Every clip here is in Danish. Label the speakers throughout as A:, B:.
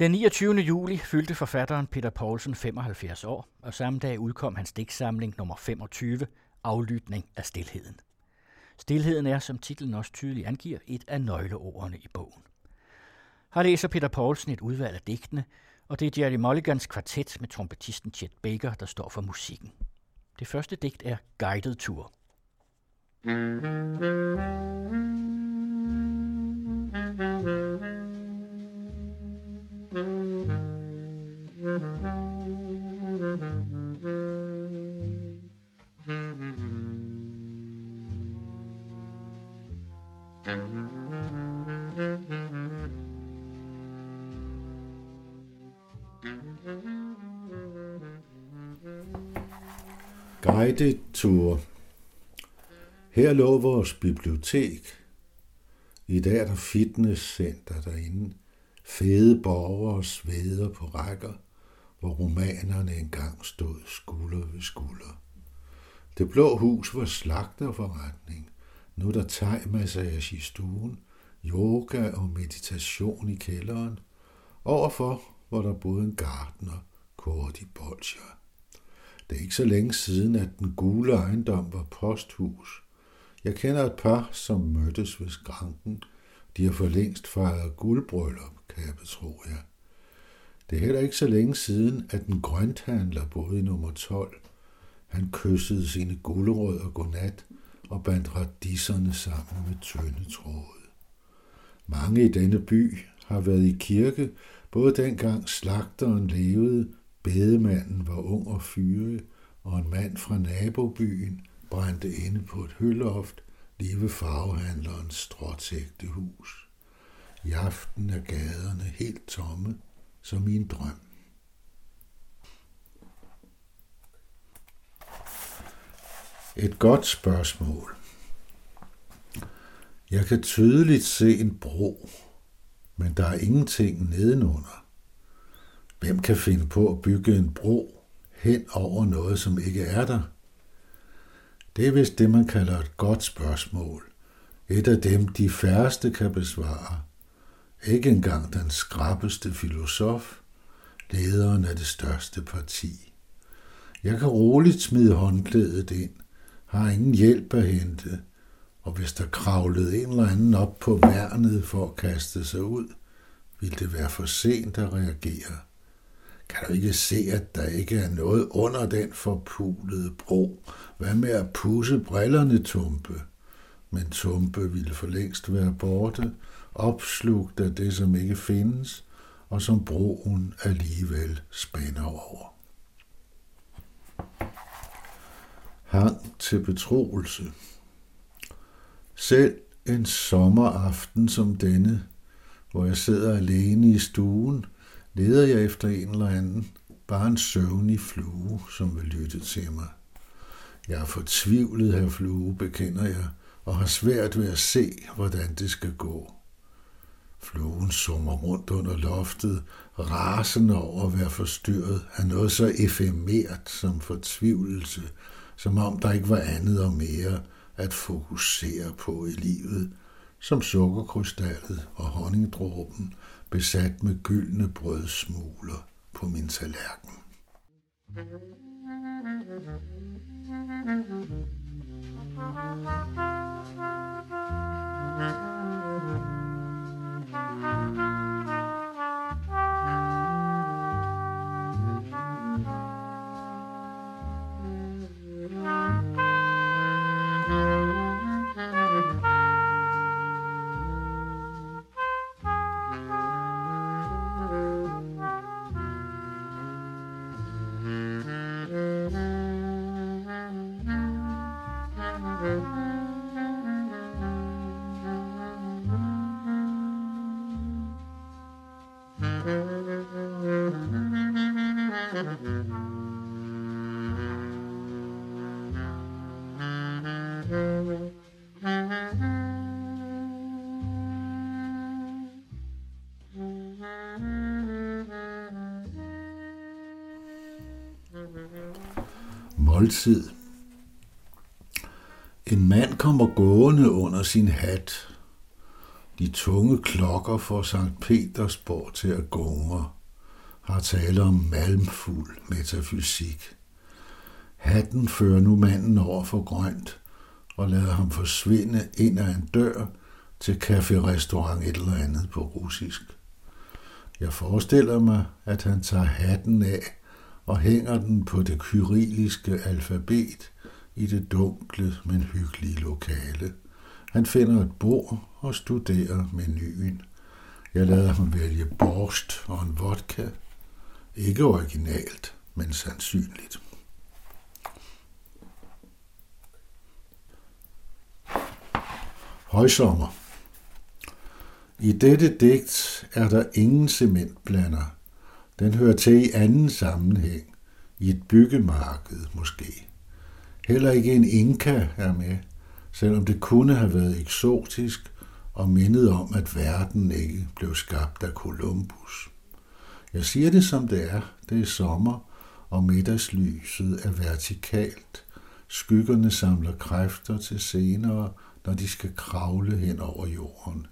A: Den 29. juli fyldte forfatteren Peter Poulsen 75 år, og samme dag udkom hans digtsamling nummer 25, Aflytning af Stilheden. Stilheden er, som titlen også tydeligt angiver, et af nøgleordene i bogen. Her læser Peter Poulsen et udvalg af digtene, og det er Jerry Mulligans kvartet med trompetisten Chet Baker, der står for musikken. Det første digt er Guided Tour.
B: Guided Tour. Her lå vores bibliotek. I dag er der fitnesscenter derinde. Fede borgere sveder på rækker, hvor romanerne engang stod skulder ved skulder. Det blå hus var slagterforretning. Nu er der thai-massage i stuen, yoga og meditation i kælderen. Overfor var der både en gartner, kort i bolcher. Det er ikke så længe siden, at den gule ejendom var posthus. Jeg kender et par, som mødtes ved skranken. De har for længst fejret guldbryllup, kan jeg betro jer. Det er heller ikke så længe siden, at den grønthandler boede i nummer 12. Han kyssede sine gulerødder godnat og bandt radisserne sammen med tynde tråde. Mange i denne by har været i kirke, både dengang slagteren levede, bedemanden var ung og fyrig, og en mand fra nabobyen brændte inde på et hølloft lige ved farvehandlerens stråtægte hus. I aften er gaderne helt tomme, som i en drøm. Et godt spørgsmål. Jeg kan tydeligt se en bro, men der er ingenting nedenunder. Hvem kan finde på at bygge en bro hen over noget, som ikke er der? Det er vist det, man kalder et godt spørgsmål. Et af dem, de færreste kan besvare. Ikke engang den skrappeste filosof, lederen af det største parti. Jeg kan roligt smide håndklædet ind, har ingen hjælp at hente, og hvis der kravlede en eller anden op på værnet for at kaste sig ud, ville det være for sent at reagere. Kan du ikke se, at der ikke er noget under den forpulede bro? Hvad med at pusse brillerne, Tumpe? Men Tumpe ville for længst være borte, opslugt af det, som ikke findes, og som broen alligevel spænder over. Hang til betroelse. Selv en sommeraften som denne, hvor jeg sidder alene i stuen, leder jeg efter en eller anden, bare en søvnig flue, som vil lytte til mig. Jeg er fortvivlet her flue, bekender jeg, og har svært ved at se, hvordan det skal gå. Fluen summer rundt under loftet, rasende over at være forstyrret af noget så efemert som fortvivlelse, som om der ikke var andet og mere at fokusere på i livet, som sukkerkrystallet og honningdråben, besat med gyldne brødsmuler på min tallerken. Måltid. En mand kommer gående under sin hat. De tunge klokker får Sankt Petersborg til at gungre, har tale om malmfuld metafysik. Hatten fører nu manden over for grønt og lader ham forsvinde ind ad en dør til café-restaurant et eller andet på russisk. Jeg forestiller mig, at han tager hatten af og hænger den på det kyrilliske alfabet i det dunkle, men hyggelige lokale. Han finder et bord og studerer menuen. Jeg lader ham vælge borst og en vodka. Ikke originalt, men sandsynligt. Højsommer. I dette digt er der ingen cementblander. Den hører til i anden sammenhæng, i et byggemarked måske. Heller ikke en inka er med, selvom det kunne have været eksotisk og mindet om, at verden ikke blev skabt af Columbus. Jeg siger det som det er. Det er sommer, og middagslyset er vertikalt. Skyggerne samler kræfter til senere, når de skal kravle hen over jorden.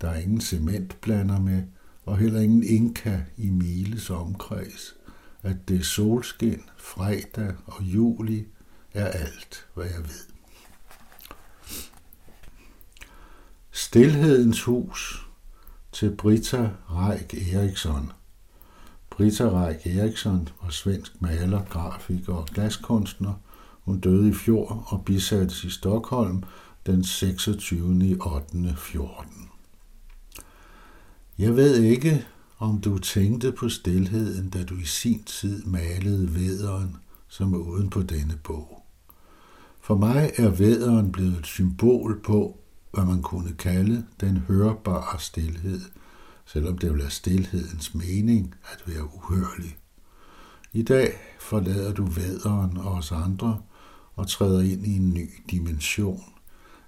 B: Der er ingen cementblander med, og heller ingen inka i miles omkreds. At det solskin, fredag og juli er alt, hvad jeg ved. Stilhedens hus til Brita Reik Eriksson. Brita Reik Eriksson var svensk maler, grafiker og glaskunstner. Hun døde i fjor og bisattes i Stockholm den 26. 8. 14. Jeg ved ikke, om du tænkte på stilheden, da du i sin tid malede vederen, som er uden på denne bog. For mig er vederen blevet et symbol på, hvad man kunne kalde den hørbare stillhed, selvom det vil er stillhedens mening at være uhørlig. I dag forlader du vederen og os andre og træder ind i en ny dimension,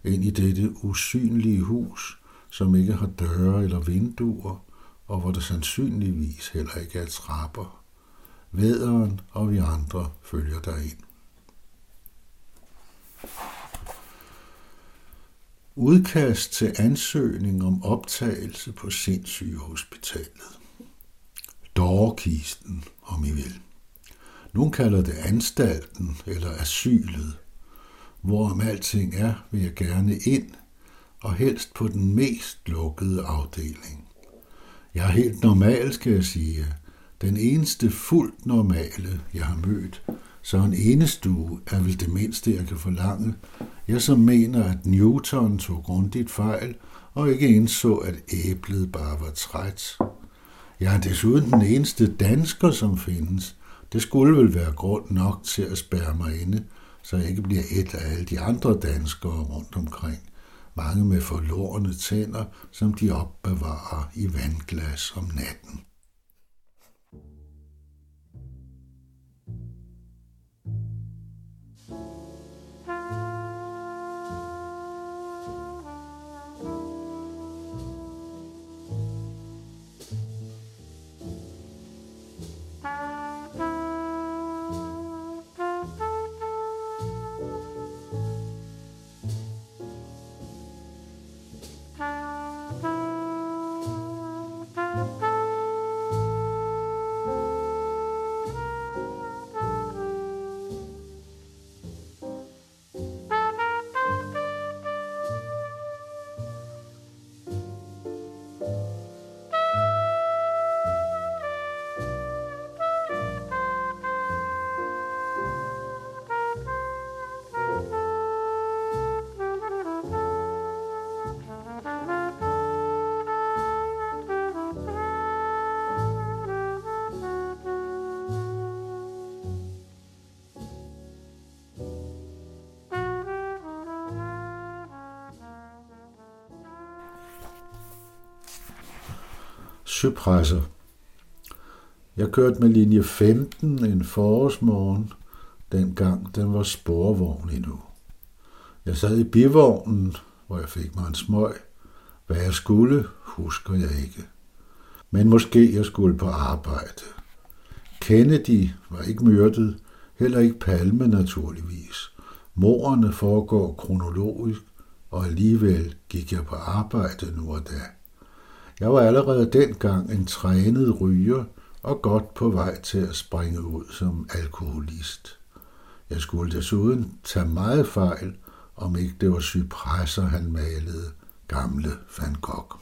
B: ind i dette usynlige hus, som ikke har døre eller vinduer, og hvor der sandsynligvis heller ikke er trapper. Vederen og vi andre følger dig ind. Udkast til ansøgning om optagelse på sindssygehospitalet. Dårkisten, om I vil. Nogle kalder det anstalten eller asylet. Hvorom alting er, vil jeg gerne ind, og helst på den mest lukkede afdeling. Jeg er helt normal, skal jeg sige. Den eneste fuldt normale, jeg har mødt, så en enestue er vel det mindste, jeg kan forlange. Jeg som mener, at Newton tog grundigt fejl, og ikke indså, at æblet bare var træt. Jeg er desuden den eneste dansker, som findes. Det skulle vel være grund nok til at spærre mig inde, så jeg ikke bliver et af alle de andre danskere rundt omkring. Mange med forlorene tænder, som de opbevarer i vandglas om natten. Søpresser. Jeg kørte med linje 15 en forårsmorgen, dengang den var sporvogn endnu. Jeg sad i bivognen, hvor jeg fik mig en smøg. Hvad jeg skulle, husker jeg ikke. Men måske jeg skulle på arbejde. Kennedy var ikke myrdet, heller ikke Palme naturligvis. Morerne foregår kronologisk, og alligevel gik jeg på arbejde nu og da. Jeg var allerede dengang en trænet ryger og godt på vej til at springe ud som alkoholist. Jeg skulle desuden tage meget fejl, om ikke det var cypresser, han malede, gamle Van Gogh.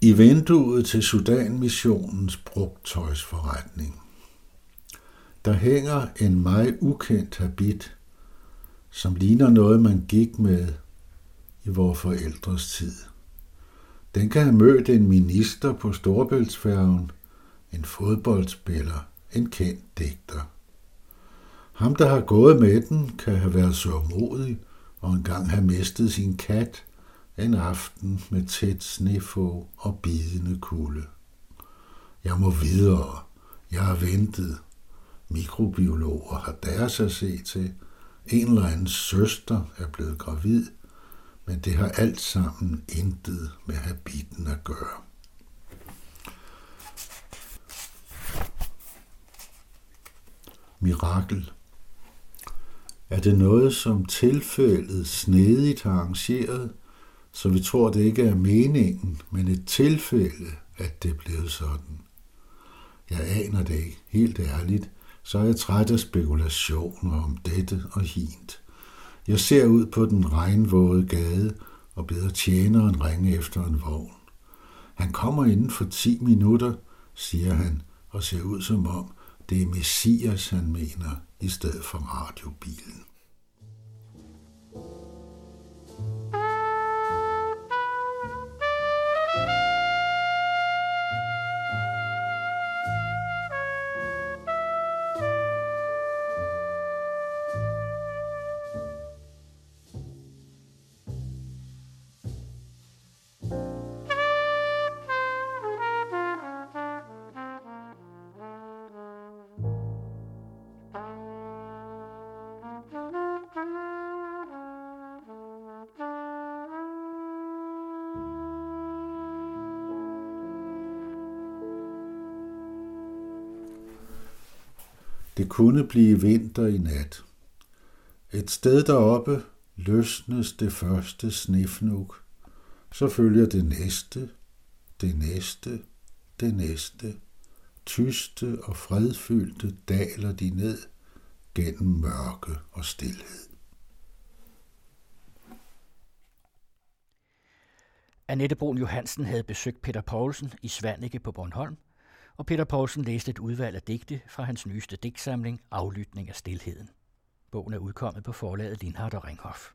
B: I vinduet til Sudanmissionens brugtøjsforretning. Der hænger en meget ukendt habit, som ligner noget, man gik med i vores forældres tid. Den kan have mødt en minister på Storbæltsfærgen, en fodboldspiller, en kendt digter. Ham, der har gået med den, kan have været så modig og engang have mistet sin kat en aften med tæt snefå og bidende kulde. Jeg må videre. Jeg har ventet. Mikrobiologer har deres at se til. En eller anden søster er blevet gravid, men det har alt sammen intet med habitten at gøre. Mirakel. Er det noget, som tilfældet snedigt har arrangeret, så vi tror, det ikke er meningen, men et tilfælde, at det er blevet sådan? Jeg aner det ikke, helt ærligt, så er jeg træt af spekulationer om dette og hint. Jeg ser ud på den regnvåde gade og beder tjeneren ringe efter en vogn. Han kommer inden for ti minutter, siger han, og ser ud som om, det er Messias, han mener, i stedet for radiobilen. Det kunne blive vinter i nat. Et sted deroppe løsnes det første snefnug. Så følger det næste, det næste, det næste. Tyste og fredfyldte daler de ned gennem mørke og stillhed.
A: Annette Brun Johansen havde besøgt Peter Poulsen i Svanike på Bornholm, og Peter Poulsen læste et udvalg af digte fra hans nyeste digtsamling Aflytning af Stilheden. Bogen er udkommet på forlaget Lindhardt og Ringhof.